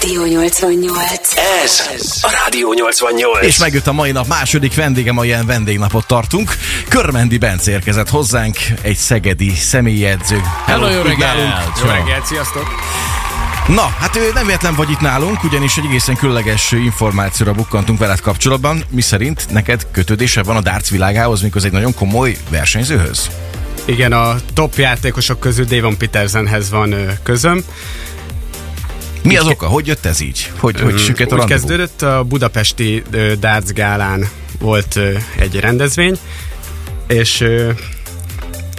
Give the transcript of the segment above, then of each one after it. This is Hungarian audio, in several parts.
Rádió 88. Ez a Rádió 88. És megjött a mai nap második vendége, ma ilyen vendégnapot tartunk. Körmendi Bence érkezett hozzánk, egy szegedi személyedző. Hello, jó úgy reggelt! Jó reggelt, sziasztok! Na, hát ő nem véletlen vagy itt nálunk, ugyanis egy egészen különleges információra bukkantunk veled kapcsolatban, mi szerint neked kötődése van a darts világához, mikor egy nagyon komoly versenyzőhöz. Igen, a top játékosok közül Davon Petersenhez van közöm. Mi az oka? Hogy jött ez így? Hogy, hogy süket a Úgy kezdődött, a budapesti darts gálán volt egy rendezvény, és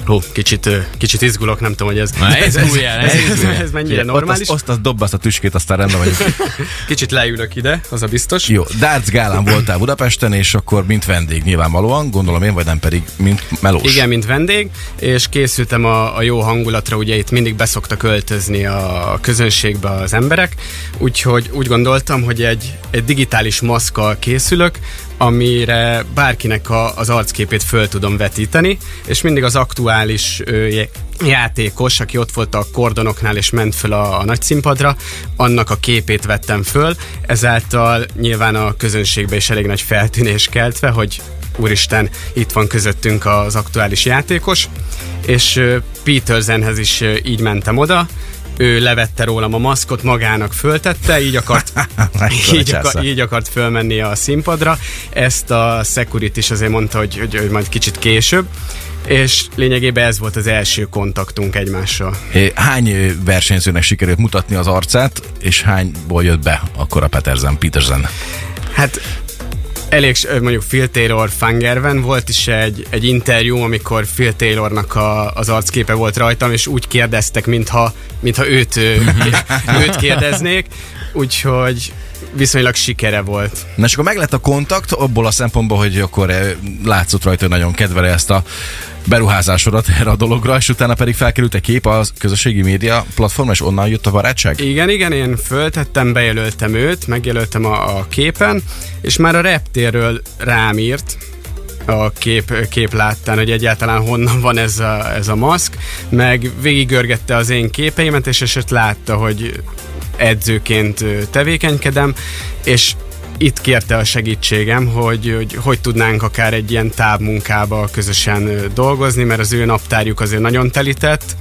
Hú, kicsit, kicsit izgulok, nem tudom, hogy ez, Na, izguljál, ez, ez, ez, izguljál. ez mennyire Ugye, normális. Azt, azt, azt dobd azt a tüskét, aztán rendben vagyunk. Kicsit leülök ide, az a biztos. Jó, darts gálán voltál Budapesten, és akkor mint vendég nyilvánvalóan, gondolom én, vagy nem pedig mint melós. Igen, mint vendég, és készültem a, a jó hangulatra, ugye itt mindig beszoktak öltözni a közönségbe az emberek, úgyhogy úgy gondoltam, hogy egy, egy digitális maszkkal készülök, amire bárkinek a, az arcképét föl tudom vetíteni, és mindig az aktuális ö, játékos, aki ott volt a kordonoknál és ment föl a, a nagy színpadra, annak a képét vettem föl, ezáltal nyilván a közönségbe is elég nagy feltűnés keltve, hogy úristen, itt van közöttünk az aktuális játékos, és Petersenhez is így mentem oda, ő levette rólam a maszkot, magának föltette, így akart, így, akar, így akart fölmenni a színpadra. Ezt a security is azért mondta, hogy, hogy, hogy majd kicsit később, és lényegében ez volt az első kontaktunk egymással. Hány versenyzőnek sikerült mutatni az arcát, és hányból jött be akkor a Petersen, Petersen? Hát elég, mondjuk Phil Taylor Fangerven volt is egy, egy interjú, amikor Phil Taylornak a, az arcképe volt rajtam, és úgy kérdeztek, mintha, mintha őt, őt kérdeznék, úgyhogy viszonylag sikere volt. Na és akkor meg lett a kontakt, abból a szempontból, hogy akkor eh, látszott rajta, hogy nagyon kedveli ezt a beruházásodat erre a dologra, és utána pedig felkerült egy kép a közösségi média platformra, és onnan jött a barátság? Igen, igen, én föltettem, bejelöltem őt, megjelöltem a, a képen, és már a reptérről rám írt, a kép, kép láttán, hogy egyáltalán honnan van ez a, ez a maszk, meg végigörgette az én képeimet, és eset látta, hogy edzőként tevékenykedem, és itt kérte a segítségem, hogy, hogy hogy tudnánk akár egy ilyen távmunkába közösen dolgozni, mert az ő naptárjuk azért nagyon telített,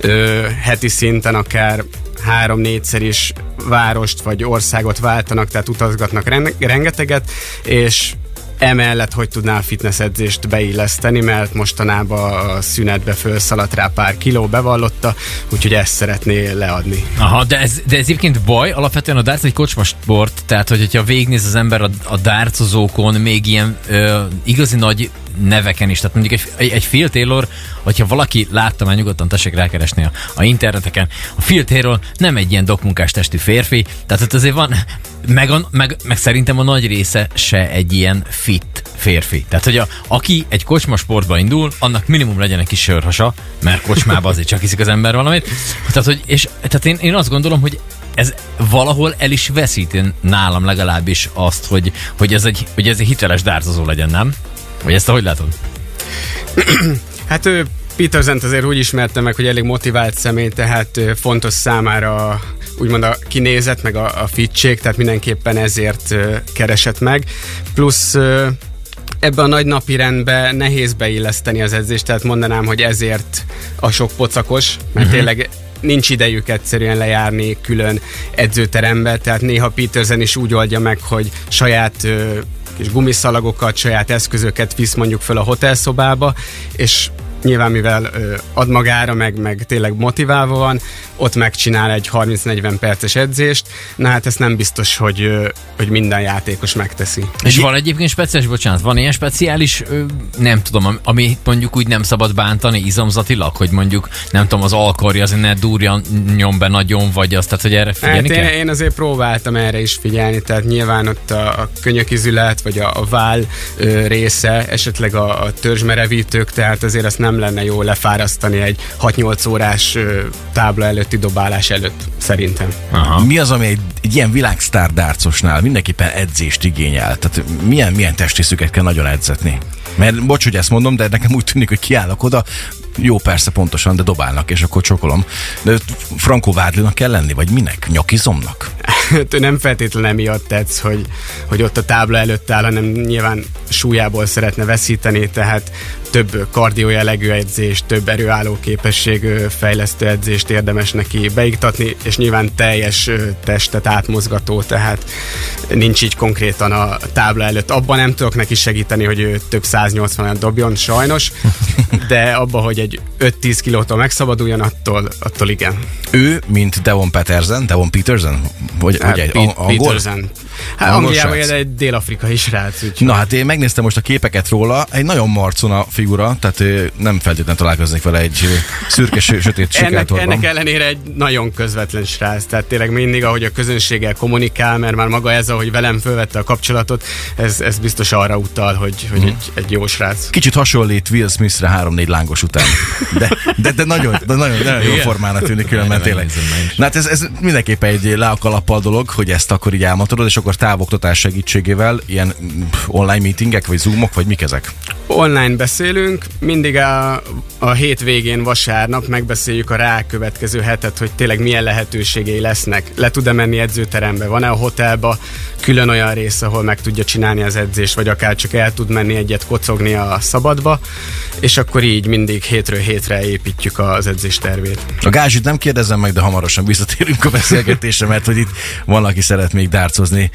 ö, heti szinten akár három-négyszer is várost vagy országot váltanak, tehát utazgatnak ren- rengeteget, és emellett hogy tudná a fitness edzést beilleszteni, mert mostanában a szünetbe felszaladt rá pár kiló, bevallotta, úgyhogy ezt szeretné leadni. Aha, de ez, de ez egyébként baj, alapvetően a darts egy kocsmasport, tehát hogy- hogyha végignéz az ember a, a dartsozókon még ilyen ö, igazi nagy neveken is, tehát mondjuk egy, egy, Phil Taylor, hogyha valaki látta, már nyugodtan tessék rákeresni a, a interneteken, a Phil Taylor nem egy ilyen dokmunkás testű férfi, tehát ott azért van, meg, a, meg, meg szerintem a nagy része se egy ilyen fit férfi. Tehát, hogy a, aki egy kocsmasportba indul, annak minimum legyen egy kis sörhasa, mert kocsmába azért csak iszik az ember valamit. Tehát, hogy, és, tehát én, én azt gondolom, hogy ez valahol el is veszíti nálam legalábbis azt, hogy, hogy, ez, egy, hogy ez egy hiteles dárcozó legyen, nem? Vagy ezt hogy látod? Hát ő Petersent azért úgy ismerte meg, hogy elég motivált személy, tehát fontos számára úgymond a kinézet, meg a, a fitség, tehát mindenképpen ezért keresett meg. Plusz ebbe a nagy napi rendbe nehéz beilleszteni az edzést, tehát mondanám, hogy ezért a sok pocakos, mert uh-huh. tényleg nincs idejük egyszerűen lejárni külön edzőterembe, tehát néha Petersen is úgy oldja meg, hogy saját kis gumiszalagokat, saját eszközöket visz mondjuk föl a hotelszobába, és nyilván mivel ö, ad magára, meg, meg tényleg motiválva van, ott megcsinál egy 30-40 perces edzést, na hát ezt nem biztos, hogy, hogy minden játékos megteszi. És van egyébként speciális, bocsánat, van ilyen speciális, nem tudom, am- ami mondjuk úgy nem szabad bántani izomzatilag, hogy mondjuk, nem tudom, az alkarja azért ne durjan nyom be nagyon, vagy azt, tehát hogy erre Hát figyelni én, kell? én azért próbáltam erre is figyelni, tehát nyilván ott a, a könyökizület, vagy a, a váll ö, része, esetleg a, a törzsmerevítők, tehát azért azt nem lenne jó lefárasztani egy 6-8 órás ö, tábla előtti dobálás előtt, szerintem. Aha. Mi az, ami egy, egy ilyen világsztár dárcosnál mindenképpen edzést igényel? Tehát milyen, milyen testrészüket kell nagyon edzetni? Mert bocs, hogy ezt mondom, de nekem úgy tűnik, hogy kiállok oda, Jó, persze, pontosan, de dobálnak, és akkor csokolom. De Franco Vádlinak kell lenni, vagy minek? Nyakizomnak? Hát nem feltétlenül emiatt tetsz, hogy, hogy ott a tábla előtt áll, hanem nyilván súlyából szeretne veszíteni, tehát több kardió jellegű edzést, több erőálló képesség fejlesztő edzést érdemes neki beiktatni, és nyilván teljes testet átmozgató, tehát nincs így konkrétan a tábla előtt. Abban nem tudok neki segíteni, hogy ő több 180 dobjon, sajnos, de abban, hogy egy 5-10 kilótól megszabaduljon, attól, attól igen. Ő, mint Devon Petersen, Devon Petersen, vagy, Hát, vagy egy Pete- angol? Petersen. Hát Angliában él egy dél-afrikai srác, úgyhogy Na hát én megnéztem most a képeket róla, egy nagyon marcona figura, tehát nem feltétlenül találkoznék vele egy szürke, sö- sötét ennek, sikátorban. ennek ellenére egy nagyon közvetlen srác, tehát tényleg mindig, ahogy a közönséggel kommunikál, mert már maga ez, ahogy velem fölvette a kapcsolatot, ez, ez biztos arra utal, hogy, hogy Mhm. egy, egy jó srác. Kicsit hasonlít Will Smithre három-négy lángos után. De, de, de nagyon, de nagyon, nagyon jó formának tűnik különben tényleg. Na hát ez, ez mindenképpen egy le a dolog, hogy ezt akkor így álmodod, és akkor távoktatás segítségével ilyen online meetingek, vagy zoomok, vagy mik ezek? Online beszélünk, mindig a, a hétvégén vasárnap megbeszéljük a rákövetkező hetet, hogy tényleg milyen lehetőségei lesznek. Le tud-e menni edzőterembe? Van-e a hotelba külön olyan rész, ahol meg tudja csinálni az edzést, vagy akár csak el tud menni egyet kocogni a szabadba, és akkor így mindig hétről hétre építjük az edzés tervét. A gázsit nem kérdezem meg, de hamarosan visszatérünk a beszélgetésre, mert hogy itt van, aki szeret még dárcozni.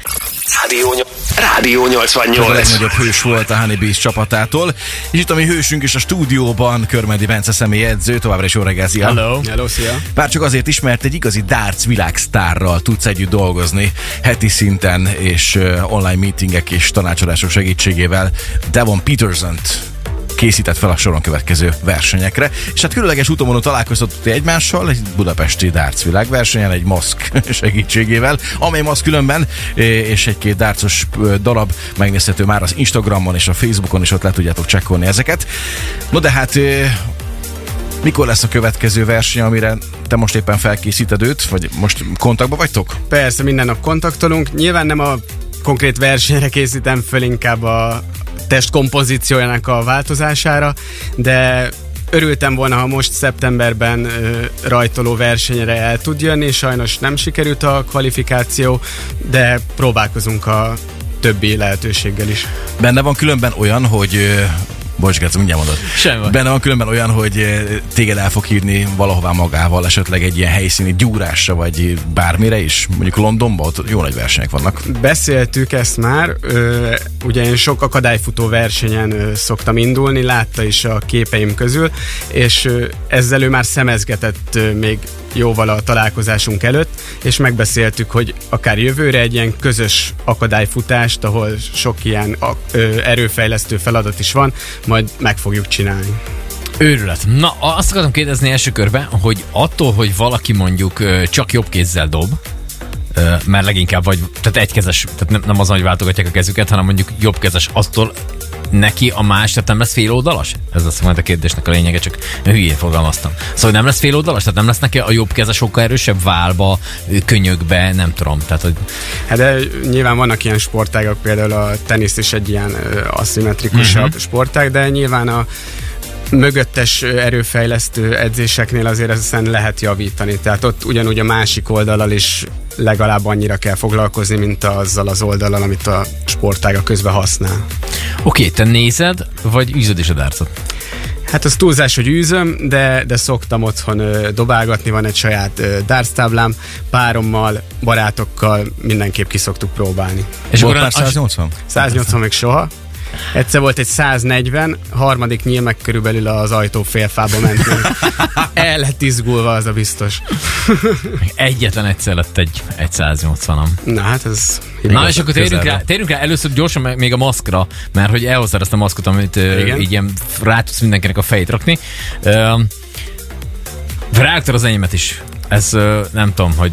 Rádió, Rádió Ez a 88. legnagyobb hős volt a Honeybees csapatától. És itt a mi hősünk is a stúdióban, Körmendi Bence személyi edző, továbbra is jó reggel, szia! Hello. Hello, szia! Bár csak azért is, mert egy igazi darts világsztárral tudsz együtt dolgozni heti szinten, és online meetingek és tanácsadások segítségével Devon peterson készített fel a soron következő versenyekre, és hát különleges úton találkoztatott egymással egy budapesti darts világversenyen egy maszk segítségével, amely maszk különben, és egy-két eh, darab megnézhető már az Instagramon és a Facebookon is ott le tudjátok csekkolni ezeket. No de hát mikor lesz a következő verseny, amire te most éppen felkészíted őt, vagy most kontaktban vagytok? Persze, minden nap kontaktolunk. Nyilván nem a konkrét versenyre készítem föl, inkább a test kompozíciójának a változására, de örültem volna, ha most szeptemberben rajtoló versenyre el tud jönni, sajnos nem sikerült a kvalifikáció, de próbálkozunk a többi lehetőséggel is. Benne van különben olyan, hogy Bocs, Gerce, mindjárt mondod. Semmi. Benne van különben olyan, hogy ö, téged el fog hívni valahová magával, esetleg egy ilyen helyszíni gyúrásra, vagy bármire is, mondjuk Londonban, ott jó nagy versenyek vannak. Beszéltük ezt már, ö, ugye én sok akadályfutó versenyen ö, szoktam indulni, látta is a képeim közül, és ö, ezzel ő már szemezgetett ö, még jóval a találkozásunk előtt, és megbeszéltük, hogy akár jövőre egy ilyen közös akadályfutást, ahol sok ilyen erőfejlesztő feladat is van, majd meg fogjuk csinálni. Őrület. Na, azt akartam kérdezni első körben, hogy attól, hogy valaki mondjuk csak jobb kézzel dob, mert leginkább vagy, tehát egykezes, tehát nem, nem az, hogy váltogatják a kezüket, hanem mondjuk jobbkezes, attól neki a más, tehát nem lesz féloldalas? Ez lesz majd a kérdésnek a lényege, csak hülyén fogalmaztam. Szóval nem lesz féloldalas? Tehát nem lesz neki a jobb keze sokkal erősebb válba, könyökbe, nem tudom. Tehát, hogy Hát de nyilván vannak ilyen sportágak, például a tenisz is egy ilyen aszimmetrikusabb uh-huh. sportág, de nyilván a mögöttes erőfejlesztő edzéseknél azért ezen lehet javítani. Tehát ott ugyanúgy a másik oldalal is legalább annyira kell foglalkozni, mint azzal az oldalal, amit a sportága közben használ. Oké, te nézed, vagy űzöd is a dárcot? Hát az túlzás, hogy űzöm, de, de szoktam otthon ö, dobálgatni, van egy saját ö, darts táblám, párommal, barátokkal mindenképp ki szoktuk próbálni. És Volt akkor már az- 180? 180 még soha. Egyszer volt egy 140, harmadik nyíl meg körülbelül az ajtó félfába ment. El lett izgulva, az a biztos. Egyetlen egyszer lett egy, egy 180-am. Na hát ez... Na és akkor térjünk rá, térjünk rá először gyorsan még a maszkra, mert hogy elhoztad ezt a maszkot, amit Igen. így ilyen rá tudsz mindenkinek a fejét rakni. Ö, Rágtad az enyémet is. Ez nem tudom, hogy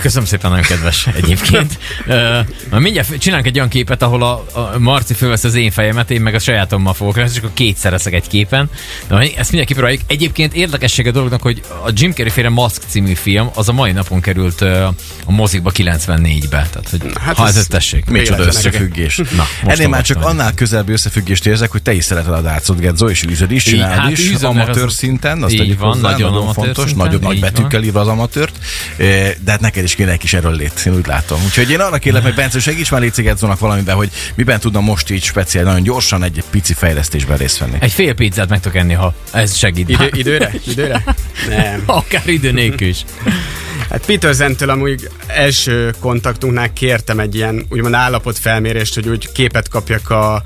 köszönöm szépen, nagyon kedves egyébként. Na mindjárt csinálunk egy olyan képet, ahol a, a Marci fölvesz az én fejemet, én meg a sajátommal fogok lesz, és akkor kétszer leszek egy képen. De ezt mindenki próbáljuk. Egyébként érdekessége a dolognak, hogy a Jim Carrey féle Mask című film, az a mai napon került a mozikba 94-be. Tehát, hogy hát ha ez, ez- tessék. Micsoda Véletlenek. összefüggés. most Ennél már csak annál közelbbi összefüggést érzek, hogy te is szereted a dárcot, Gedzo, és űzöd is, Így, csinálod hát is, amatőr az- szinten, azt így van, nagyon nagyon fontos, nagyon nagy betűkkel írva az amatőrt, de hát neked is kéne egy kis erőllét, én úgy látom. Úgyhogy én arra kérlek, meg Bence, segíts már Léci Gedzónak valamiben, hogy miben tudna most így speciál, nagyon gyorsan egy pici fejlesztésben részt venni. Egy fél pizzát meg tudok enni, ha ez segít. Idő, időre? Időre? Nem. Akár idő nélkül is. Hát Peter Zentől amúgy első kontaktunknál kértem egy ilyen úgymond állapotfelmérést, hogy úgy képet kapjak a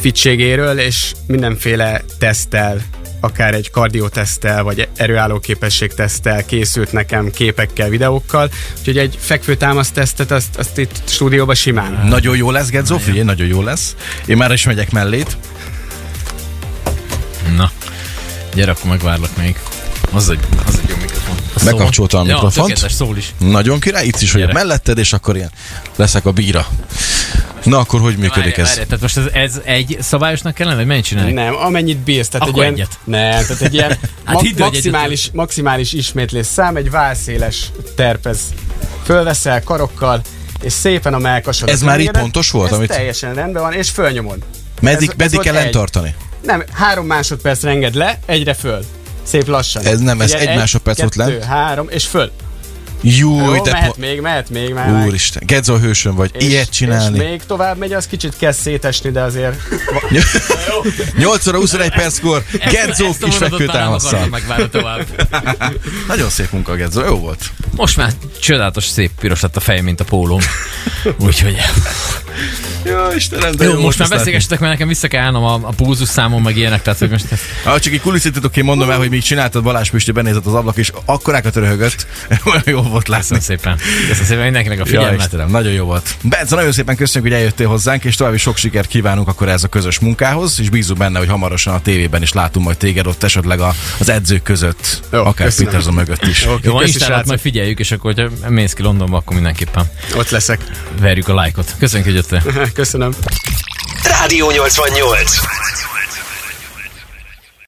fitségéről, és mindenféle teszttel, akár egy kardióteszttel, vagy erőálló képességteszttel készült nekem képekkel, videókkal. Úgyhogy egy fekvőtámasz tesztet azt, azt itt stúdióban simán. Nagyon jó lesz, Gedzo, figyelj, nagyon jó lesz. Én már is megyek mellét. Na, gyere, akkor megvárlak még. Az egy, az egy jó mikrofon. Az Bekapcsolta a mikrofont. Ja, szól is. Nagyon király, itt is vagyok melletted, és akkor ilyen leszek a bíra. Na akkor hogy működik Várj, ez? várj, tehát most ez, ez egy szabályosnak kellene, vagy mennyit csinálni? Nem, amennyit bírsz. Tehát Akkor egy ilyen, egyet. Nem, tehát egy ilyen Hát ma- hidd, hogy maximális, maximális ismétlés szám, egy válszéles terpez. Fölveszel karokkal, és szépen a melkasod. Ez már így pontos volt, Ez amit- teljesen rendben van, és fölnyomod. Meddig, ez meddig volt kell egy. lentartani? Nem, három másodpercre enged le, egyre föl. Szép lassan. Ez nem, ez Ugye egy másodperc volt kettő, lent? három, és föl. Júj, Jó, de mehet po- még, mehet még, már. meg. Úristen, Gedzo hősön vagy, És- ilyet csinálni. És még tovább megy, az kicsit kezd szétesni, de azért 8 óra 21 perckor Gedzo kis fekvőtámasszal. Nagyon szép munka, Gedzo, jó volt. Most már csodálatos, szép piros lett a fejem, mint a pólóm. Úgyhogy Jó, Istenem, de jó, jó most már beszélgessetek, mert nekem vissza kell állnom a, a pulzus számon, meg ilyenek, tehát hogy most ezt. Ah, csak egy kulisszítatok, én mondom el, hogy még csináltad Balázs Pisti, benézett az ablak, és akkorákat röhögött. Olyan jó volt látni. köszönöm szépen. Köszönöm szépen mindenkinek a Ja, figyelmet. Istenem, nagyon jó volt. Bence, nagyon szépen köszönjük, hogy eljöttél hozzánk, és további sok sikert kívánunk akkor ez a közös munkához, és bízunk benne, hogy hamarosan a tévében is látunk majd téged ott esetleg a, az edzők között, Jó, akár köszönöm. Peterson mögött is. Jó, Instálat srácok. majd figyeljük, és akkor, hogyha mész ki Londonba, akkor mindenképpen ott leszek. verjük a lájkot. Köszönjük, hogy jöttél. Köszönöm. Rádió 88.